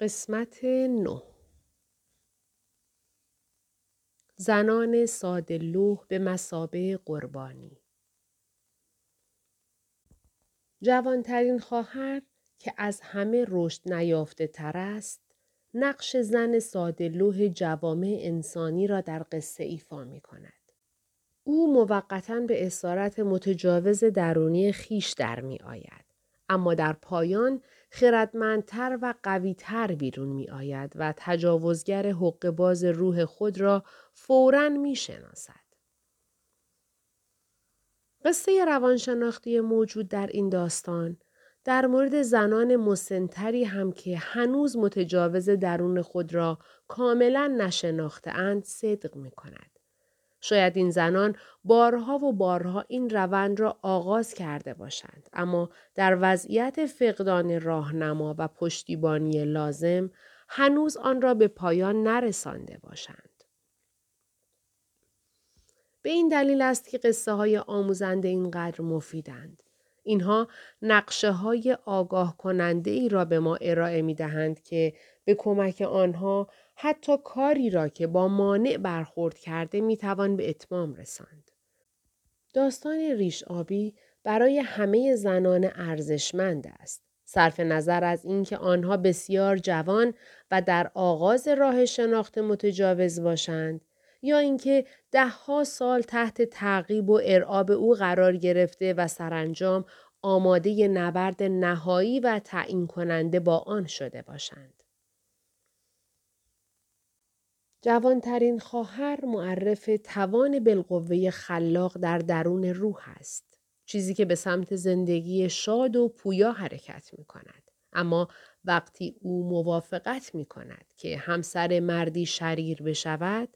قسمت نو زنان ساده لوح به مسابه قربانی جوانترین خواهر که از همه رشد نیافته تر است نقش زن ساده لوح جوامع انسانی را در قصه ایفا می کند. او موقتا به اسارت متجاوز درونی خیش در می آید. اما در پایان خردمندتر و قویتر بیرون می آید و تجاوزگر حق باز روح خود را فورا می شناسد. قصه روانشناختی موجود در این داستان در مورد زنان مسنتری هم که هنوز متجاوز درون خود را کاملا نشناخته اند صدق می کند. شاید این زنان بارها و بارها این روند را آغاز کرده باشند اما در وضعیت فقدان راهنما و پشتیبانی لازم هنوز آن را به پایان نرسانده باشند. به این دلیل است که قصه های آموزنده اینقدر مفیدند. اینها نقشه های آگاه کننده ای را به ما ارائه می دهند که به کمک آنها حتی کاری را که با مانع برخورد کرده می توان به اتمام رساند. داستان ریش آبی برای همه زنان ارزشمند است. صرف نظر از اینکه آنها بسیار جوان و در آغاز راه شناخت متجاوز باشند یا اینکه دهها سال تحت تعقیب و ارعاب او قرار گرفته و سرانجام آماده نبرد نهایی و تعیین کننده با آن شده باشند. جوانترین خواهر معرف توان بالقوه خلاق در درون روح است. چیزی که به سمت زندگی شاد و پویا حرکت می کند. اما وقتی او موافقت می کند که همسر مردی شریر بشود،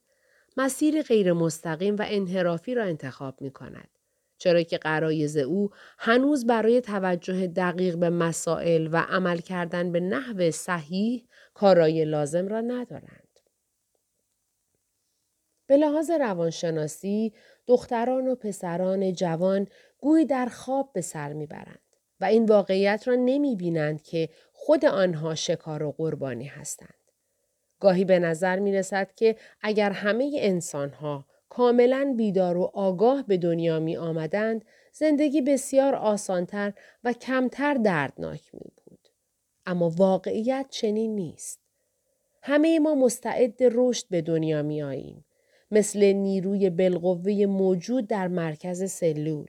مسیر غیر مستقیم و انحرافی را انتخاب می کند. چرا که قرایز او هنوز برای توجه دقیق به مسائل و عمل کردن به نحو صحیح کارای لازم را ندارند. به لحاظ روانشناسی دختران و پسران جوان گویی در خواب به سر می‌برند و این واقعیت را نمی بینند که خود آنها شکار و قربانی هستند. گاهی به نظر می رسد که اگر همه انسان ها کاملا بیدار و آگاه به دنیا می آمدند زندگی بسیار آسانتر و کمتر دردناک می بود. اما واقعیت چنین نیست. همه ما مستعد رشد به دنیا می آییم. مثل نیروی بالقوه موجود در مرکز سلول.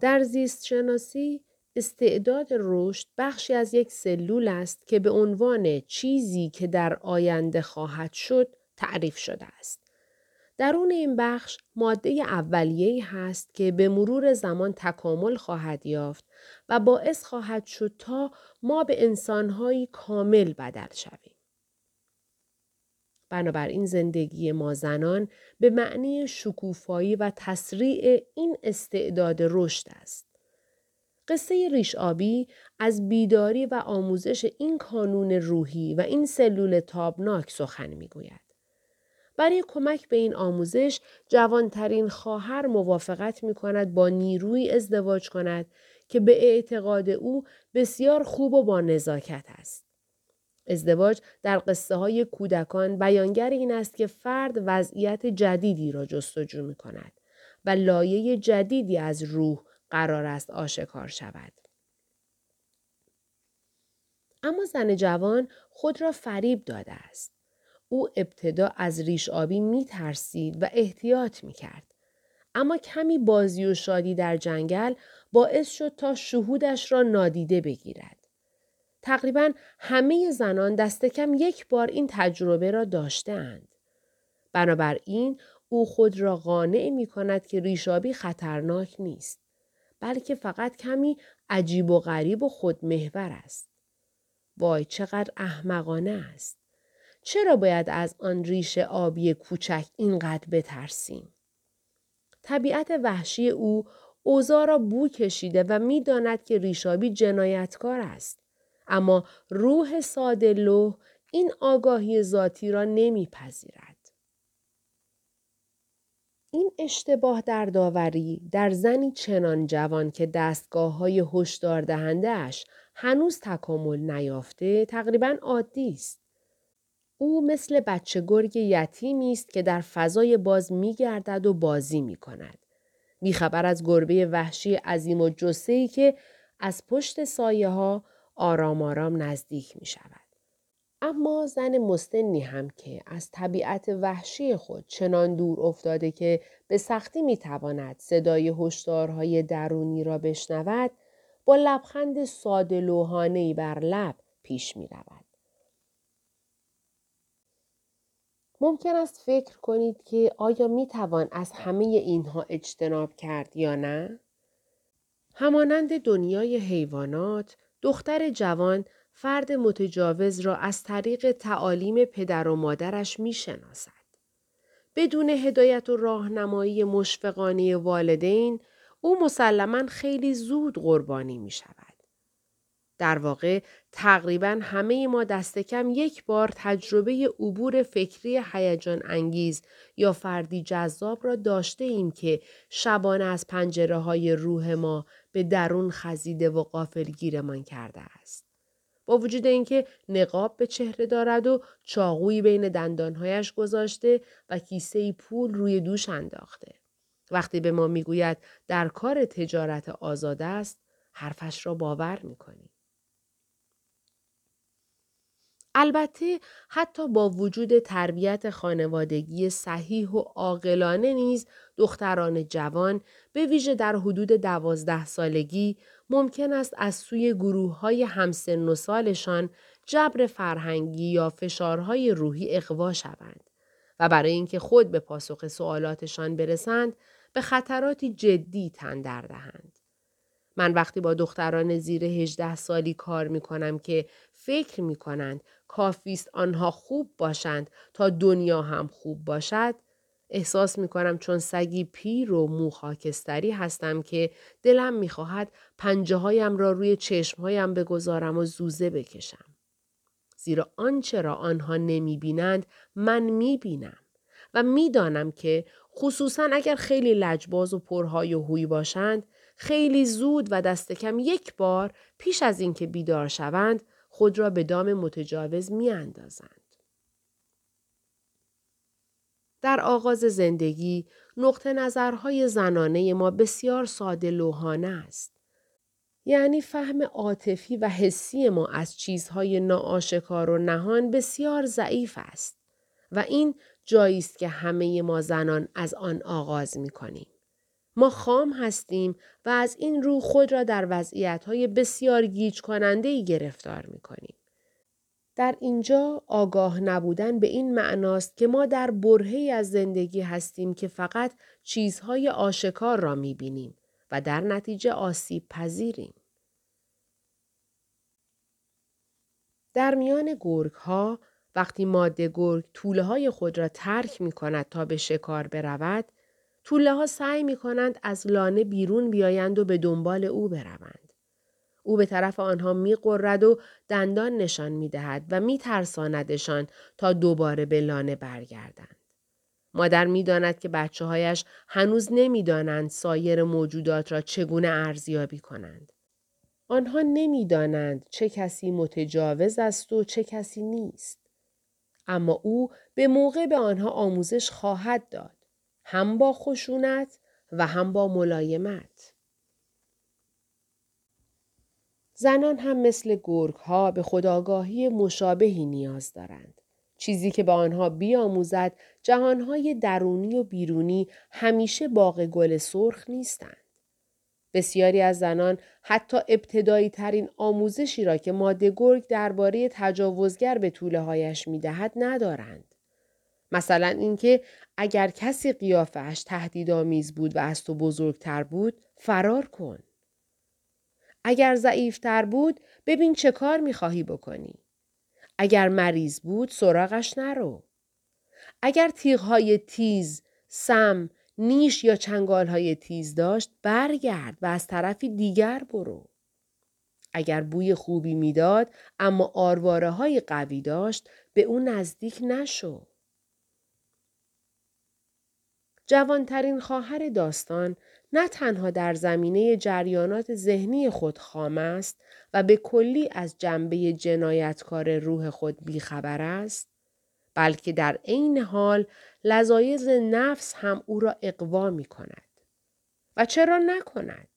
در زیست شناسی استعداد رشد بخشی از یک سلول است که به عنوان چیزی که در آینده خواهد شد تعریف شده است. درون این بخش ماده اولیه‌ای هست که به مرور زمان تکامل خواهد یافت و باعث خواهد شد تا ما به انسانهایی کامل بدل شویم. بنابراین زندگی ما زنان به معنی شکوفایی و تسریع این استعداد رشد است. قصه ریش آبی از بیداری و آموزش این کانون روحی و این سلول تابناک سخن می‌گوید. برای کمک به این آموزش جوانترین خواهر موافقت می کند با نیروی ازدواج کند که به اعتقاد او بسیار خوب و با نزاکت است. ازدواج در قصه های کودکان بیانگر این است که فرد وضعیت جدیدی را جستجو می کند و لایه جدیدی از روح قرار است آشکار شود. اما زن جوان خود را فریب داده است. او ابتدا از ریش آبی می ترسید و احتیاط می کرد. اما کمی بازی و شادی در جنگل باعث شد تا شهودش را نادیده بگیرد. تقریبا همه زنان دست کم یک بار این تجربه را داشتهاند. بنابراین او خود را قانع می کند که ریشابی خطرناک نیست. بلکه فقط کمی عجیب و غریب و خودمحور است. وای چقدر احمقانه است. چرا باید از آن ریش آبی کوچک اینقدر بترسیم؟ طبیعت وحشی او اوضاع را بو کشیده و می‌داند که ریشابی جنایتکار است. اما روح ساده لوح این آگاهی ذاتی را نمیپذیرد. این اشتباه در داوری در زنی چنان جوان که دستگاه های هشدار اش هنوز تکامل نیافته تقریبا عادی است. او مثل بچه گرگ یتیمی است که در فضای باز می گردد و بازی می کند. بیخبر از گربه وحشی عظیم و جسهی که از پشت سایه ها آرام آرام نزدیک می شود. اما زن مستنی هم که از طبیعت وحشی خود چنان دور افتاده که به سختی می تواند صدای هشدارهای درونی را بشنود با لبخند ساده لوحانه‌ای بر لب پیش می رود. ممکن است فکر کنید که آیا می توان از همه اینها اجتناب کرد یا نه؟ همانند دنیای حیوانات، دختر جوان فرد متجاوز را از طریق تعالیم پدر و مادرش می شناسد. بدون هدایت و راهنمایی مشفقانه والدین، او مسلما خیلی زود قربانی می شود. در واقع تقریبا همه ما دست کم یک بار تجربه عبور فکری هیجان انگیز یا فردی جذاب را داشته ایم که شبانه از پنجره های روح ما به درون خزیده و قافلگیرمان کرده است. با وجود اینکه نقاب به چهره دارد و چاقویی بین دندانهایش گذاشته و کیسه پول روی دوش انداخته. وقتی به ما می‌گوید در کار تجارت آزاد است، حرفش را باور می‌کنیم. البته حتی با وجود تربیت خانوادگی صحیح و عاقلانه نیز دختران جوان به ویژه در حدود دوازده سالگی ممکن است از سوی گروه های همسن و سالشان جبر فرهنگی یا فشارهای روحی اقوا شوند و برای اینکه خود به پاسخ سوالاتشان برسند به خطراتی جدی تن در دهند. من وقتی با دختران زیر 18 سالی کار می کنم که فکر می کنند کافیست آنها خوب باشند تا دنیا هم خوب باشد احساس می کنم چون سگی پیر و مو خاکستری هستم که دلم می خواهد پنجه هایم را روی چشم هایم بگذارم و زوزه بکشم. زیرا آنچه را آنها نمی بینند من می بینم و می دانم که خصوصا اگر خیلی لجباز و پرهای و هوی باشند خیلی زود و دست کم یک بار پیش از اینکه بیدار شوند خود را به دام متجاوز می اندازند. در آغاز زندگی نقطه نظرهای زنانه ما بسیار ساده لوحانه است. یعنی فهم عاطفی و حسی ما از چیزهای ناآشکار و نهان بسیار ضعیف است و این جایی است که همه ما زنان از آن آغاز می کنیم. ما خام هستیم و از این رو خود را در وضعیتهای بسیار گیج کننده گرفتار می کنیم. در اینجا آگاه نبودن به این معناست که ما در برهی از زندگی هستیم که فقط چیزهای آشکار را می بینیم و در نتیجه آسیب پذیریم. در میان گرگ ها وقتی ماده گرگ طوله های خود را ترک می کند تا به شکار برود، طوله ها سعی می کنند از لانه بیرون بیایند و به دنبال او بروند. او به طرف آنها می قرد و دندان نشان می دهد و می ترساندشان تا دوباره به لانه برگردند. مادر می داند که بچه هایش هنوز نمی دانند سایر موجودات را چگونه ارزیابی کنند. آنها نمی دانند چه کسی متجاوز است و چه کسی نیست. اما او به موقع به آنها آموزش خواهد داد. هم با خشونت و هم با ملایمت. زنان هم مثل گرگ ها به خداگاهی مشابهی نیاز دارند. چیزی که به آنها بیاموزد جهانهای درونی و بیرونی همیشه باغ گل سرخ نیستند. بسیاری از زنان حتی ابتدایی ترین آموزشی را که ماده گرگ درباره تجاوزگر به طوله هایش می دهد ندارند. مثلا اینکه اگر کسی قیافش تهدیدآمیز بود و از تو بزرگتر بود فرار کن. اگر ضعیفتر بود ببین چه کار می‌خواهی بکنی. اگر مریض بود سراغش نرو. اگر تیغهای تیز، سم، نیش یا چنگالهای تیز داشت برگرد و از طرفی دیگر برو. اگر بوی خوبی می‌داد اما آرواره های قوی داشت به او نزدیک نشو. جوانترین خواهر داستان نه تنها در زمینه جریانات ذهنی خود خام است و به کلی از جنبه جنایتکار روح خود بیخبر است بلکه در عین حال لذایز نفس هم او را اقوا می کند. و چرا نکند؟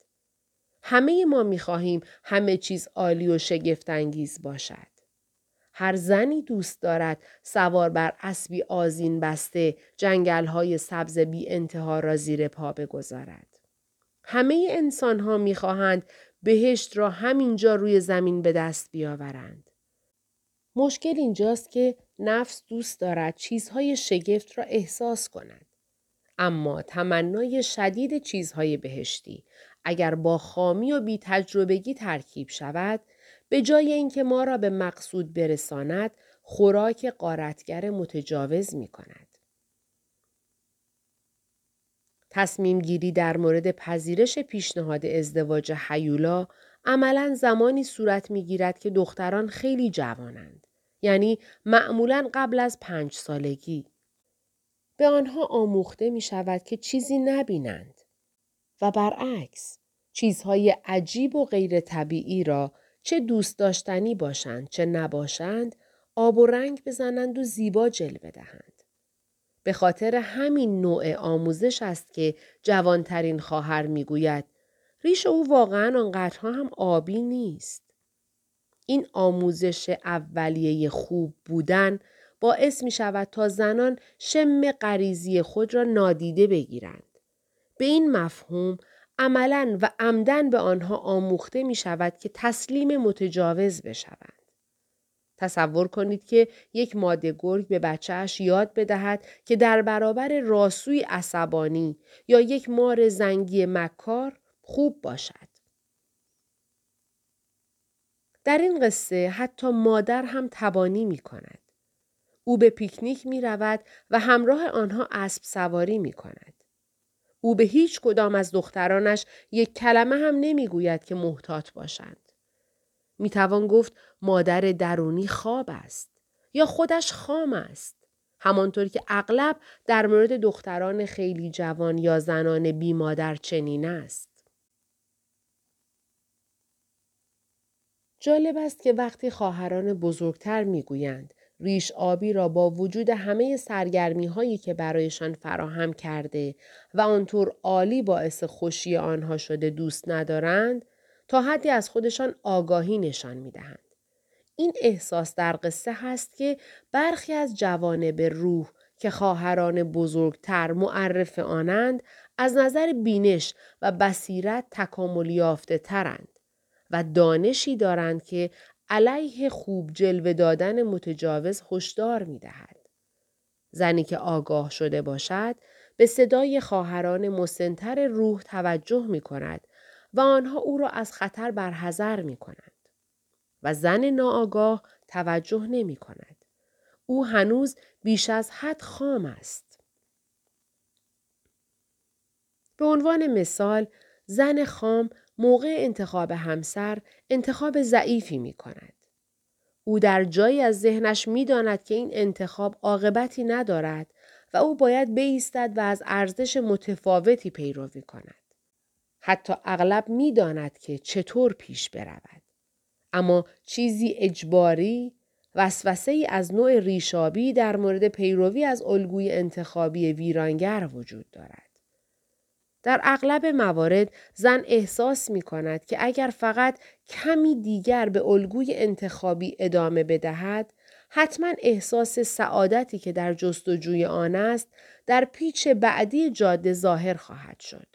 همه ما می خواهیم همه چیز عالی و شگفتانگیز باشد. هر زنی دوست دارد سوار بر اسبی آزین بسته جنگل های سبز بی انتها را زیر پا بگذارد. همه انسان ها می خواهند بهشت را همینجا روی زمین به دست بیاورند. مشکل اینجاست که نفس دوست دارد چیزهای شگفت را احساس کند. اما تمنای شدید چیزهای بهشتی اگر با خامی و بی تجربگی ترکیب شود به جای اینکه ما را به مقصود برساند خوراک قارتگر متجاوز می کند. تصمیم گیری در مورد پذیرش پیشنهاد ازدواج حیولا عملا زمانی صورت می گیرد که دختران خیلی جوانند. یعنی معمولا قبل از پنج سالگی. به آنها آموخته می شود که چیزی نبینند. و برعکس چیزهای عجیب و غیر طبیعی را چه دوست داشتنی باشند چه نباشند آب و رنگ بزنند و زیبا جلوه دهند. به خاطر همین نوع آموزش است که جوانترین خواهر می‌گوید ریش او واقعا آنقدرها هم آبی نیست. این آموزش اولیه خوب بودن باعث می شود تا زنان شم غریزی خود را نادیده بگیرند. به این مفهوم عملا و عمدن به آنها آموخته می شود که تسلیم متجاوز بشوند. تصور کنید که یک ماده گرگ به بچهش یاد بدهد که در برابر راسوی عصبانی یا یک مار زنگی مکار خوب باشد. در این قصه حتی مادر هم تبانی می کند. او به پیکنیک می رود و همراه آنها اسب سواری می کند. او به هیچ کدام از دخترانش یک کلمه هم نمی‌گوید که محتاط باشند. می توان گفت مادر درونی خواب است یا خودش خام است. همانطور که اغلب در مورد دختران خیلی جوان یا زنان بی مادر چنین است. جالب است که وقتی خواهران بزرگتر می‌گویند ریش آبی را با وجود همه سرگرمی هایی که برایشان فراهم کرده و آنطور عالی باعث خوشی آنها شده دوست ندارند تا حدی از خودشان آگاهی نشان می دهند. این احساس در قصه هست که برخی از به روح که خواهران بزرگتر معرف آنند از نظر بینش و بصیرت تکامل یافته ترند. و دانشی دارند که علیه خوب جلوه دادن متجاوز هشدار می دهد. زنی که آگاه شده باشد به صدای خواهران مسنتر روح توجه می کند و آنها او را از خطر برحضر می کنند. و زن ناآگاه توجه نمی کند. او هنوز بیش از حد خام است. به عنوان مثال زن خام موقع انتخاب همسر انتخاب ضعیفی می کند. او در جایی از ذهنش می داند که این انتخاب عاقبتی ندارد و او باید بیستد و از ارزش متفاوتی پیروی کند. حتی اغلب می داند که چطور پیش برود. اما چیزی اجباری وسوسه ای از نوع ریشابی در مورد پیروی از الگوی انتخابی ویرانگر وجود دارد. در اغلب موارد زن احساس می کند که اگر فقط کمی دیگر به الگوی انتخابی ادامه بدهد حتما احساس سعادتی که در جستجوی آن است در پیچ بعدی جاده ظاهر خواهد شد.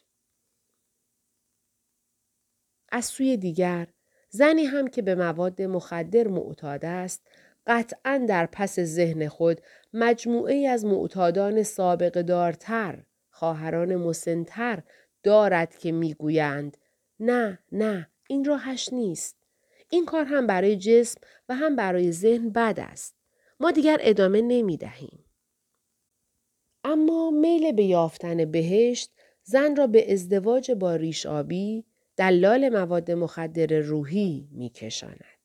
از سوی دیگر زنی هم که به مواد مخدر معتاد است قطعا در پس ذهن خود مجموعه از معتادان سابق دارتر خواهران مسنتر دارد که می‌گویند نه نه این راهش نیست این کار هم برای جسم و هم برای ذهن بد است ما دیگر ادامه نمی دهیم. اما میل به یافتن بهشت زن را به ازدواج با ریش آبی دلال مواد مخدر روحی می کشاند.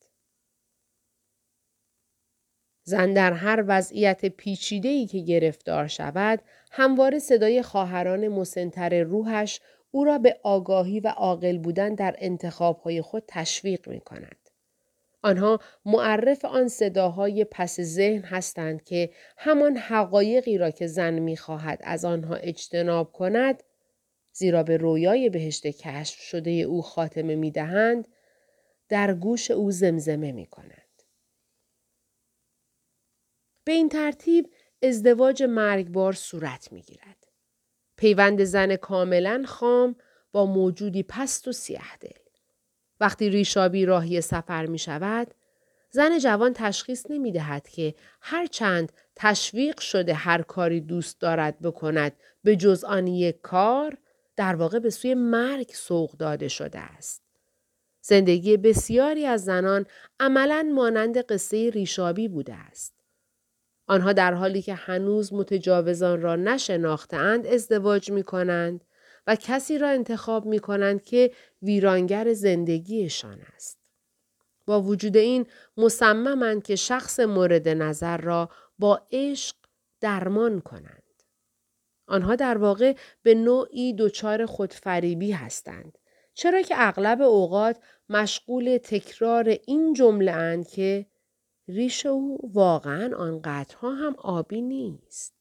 زن در هر وضعیت پیچیده‌ای که گرفتار شود، همواره صدای خواهران مسنتر روحش او را به آگاهی و عاقل بودن در انتخابهای خود تشویق می کند. آنها معرف آن صداهای پس ذهن هستند که همان حقایقی را که زن می‌خواهد از آنها اجتناب کند زیرا به رویای بهشت کشف شده او خاتمه می دهند، در گوش او زمزمه می کند. به این ترتیب ازدواج مرگبار صورت می گیرد. پیوند زن کاملا خام با موجودی پست و سیاه دل. وقتی ریشابی راهی سفر می شود، زن جوان تشخیص نمی دهد که هرچند تشویق شده هر کاری دوست دارد بکند به جز آن یک کار در واقع به سوی مرگ سوق داده شده است. زندگی بسیاری از زنان عملا مانند قصه ریشابی بوده است. آنها در حالی که هنوز متجاوزان را نشناختند ازدواج می کنند و کسی را انتخاب می کنند که ویرانگر زندگیشان است. با وجود این مصممند که شخص مورد نظر را با عشق درمان کنند. آنها در واقع به نوعی دچار خودفریبی هستند. چرا که اغلب اوقات مشغول تکرار این جمله اند که ریش او واقعا آنقدرها هم آبی نیست.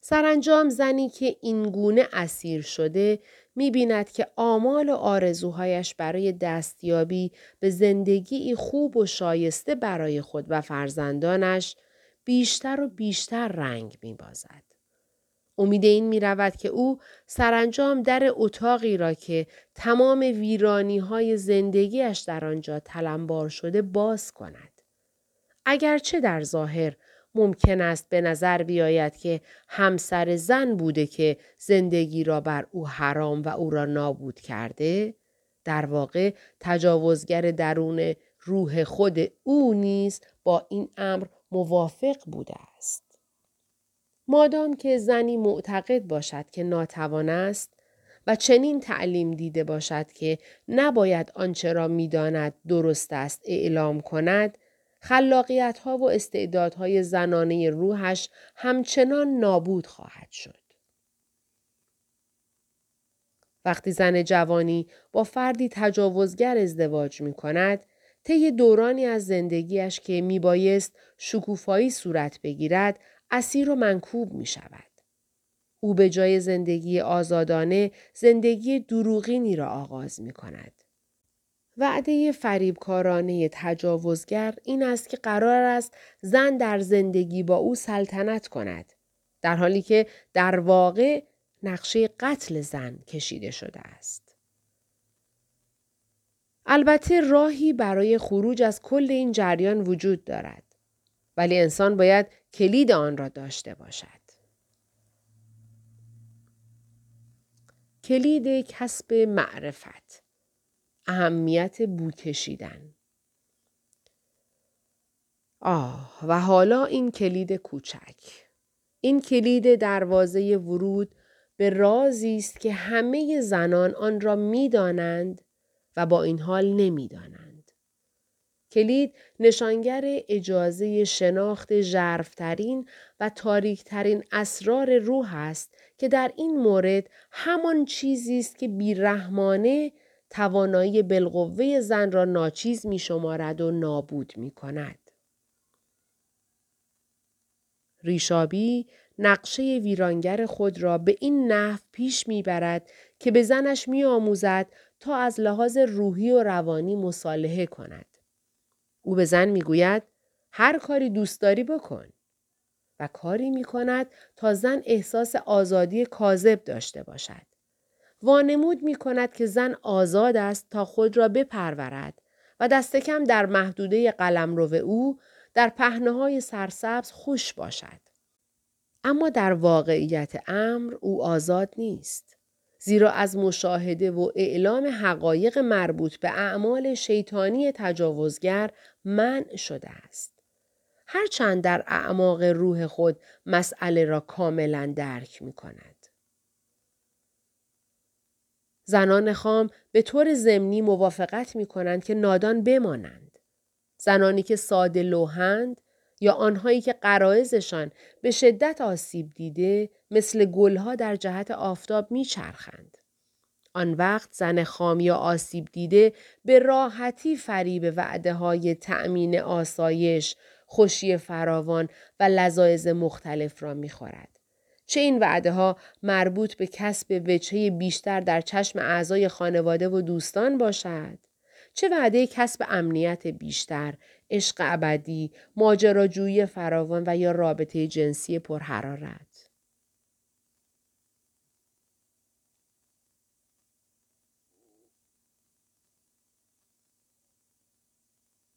سرانجام زنی که این گونه اسیر شده می بیند که آمال و آرزوهایش برای دستیابی به زندگی خوب و شایسته برای خود و فرزندانش بیشتر و بیشتر رنگ می بازد. امید این می رود که او سرانجام در اتاقی را که تمام ویرانی های زندگیش در آنجا تلمبار شده باز کند. اگرچه در ظاهر ممکن است به نظر بیاید که همسر زن بوده که زندگی را بر او حرام و او را نابود کرده، در واقع تجاوزگر درون روح خود او نیز با این امر موافق بوده است. مادام که زنی معتقد باشد که ناتوان است و چنین تعلیم دیده باشد که نباید آنچه را می‌داند درست است اعلام کند خلاقیت ها و استعدادهای زنانه روحش همچنان نابود خواهد شد. وقتی زن جوانی با فردی تجاوزگر ازدواج می کند، طی دورانی از زندگیش که می بایست شکوفایی صورت بگیرد، اسیر و منکوب می شود. او به جای زندگی آزادانه زندگی دروغینی را آغاز می کند. وعده فریبکارانه تجاوزگر این است که قرار است زن در زندگی با او سلطنت کند. در حالی که در واقع نقشه قتل زن کشیده شده است. البته راهی برای خروج از کل این جریان وجود دارد. ولی انسان باید کلید آن را داشته باشد. کلید کسب معرفت اهمیت بو کشیدن. آه و حالا این کلید کوچک. این کلید دروازه ورود به رازی است که همه زنان آن را می‌دانند و با این حال نمی‌دانند. کلید نشانگر اجازه شناخت ژرفترین و تاریکترین اسرار روح است که در این مورد همان چیزی است که بیرحمانه توانایی بالقوه زن را ناچیز می شمارد و نابود می کند. ریشابی نقشه ویرانگر خود را به این نحو پیش می برد که به زنش می آموزد تا از لحاظ روحی و روانی مصالحه کند. او به زن می گوید هر کاری دوست داری بکن و کاری می کند تا زن احساس آزادی کاذب داشته باشد. وانمود می کند که زن آزاد است تا خود را بپرورد و دست کم در محدوده قلمرو او در پهنه های سرسبز خوش باشد. اما در واقعیت امر او آزاد نیست. زیرا از مشاهده و اعلام حقایق مربوط به اعمال شیطانی تجاوزگر منع شده است. هرچند در اعماق روح خود مسئله را کاملا درک می کند. زنان خام به طور ضمنی موافقت می کنند که نادان بمانند. زنانی که ساده لوحند یا آنهایی که قرائزشان به شدت آسیب دیده مثل گلها در جهت آفتاب میچرخند. آن وقت زن خام یا آسیب دیده به راحتی فریب وعده های تأمین آسایش، خوشی فراوان و لذایز مختلف را می‌خورد. چه این وعده ها مربوط به کسب وجهه بیشتر در چشم اعضای خانواده و دوستان باشد؟ چه وعده کسب امنیت بیشتر، عشق ابدی، ماجراجویی فراوان و یا رابطه جنسی پرحرارت؟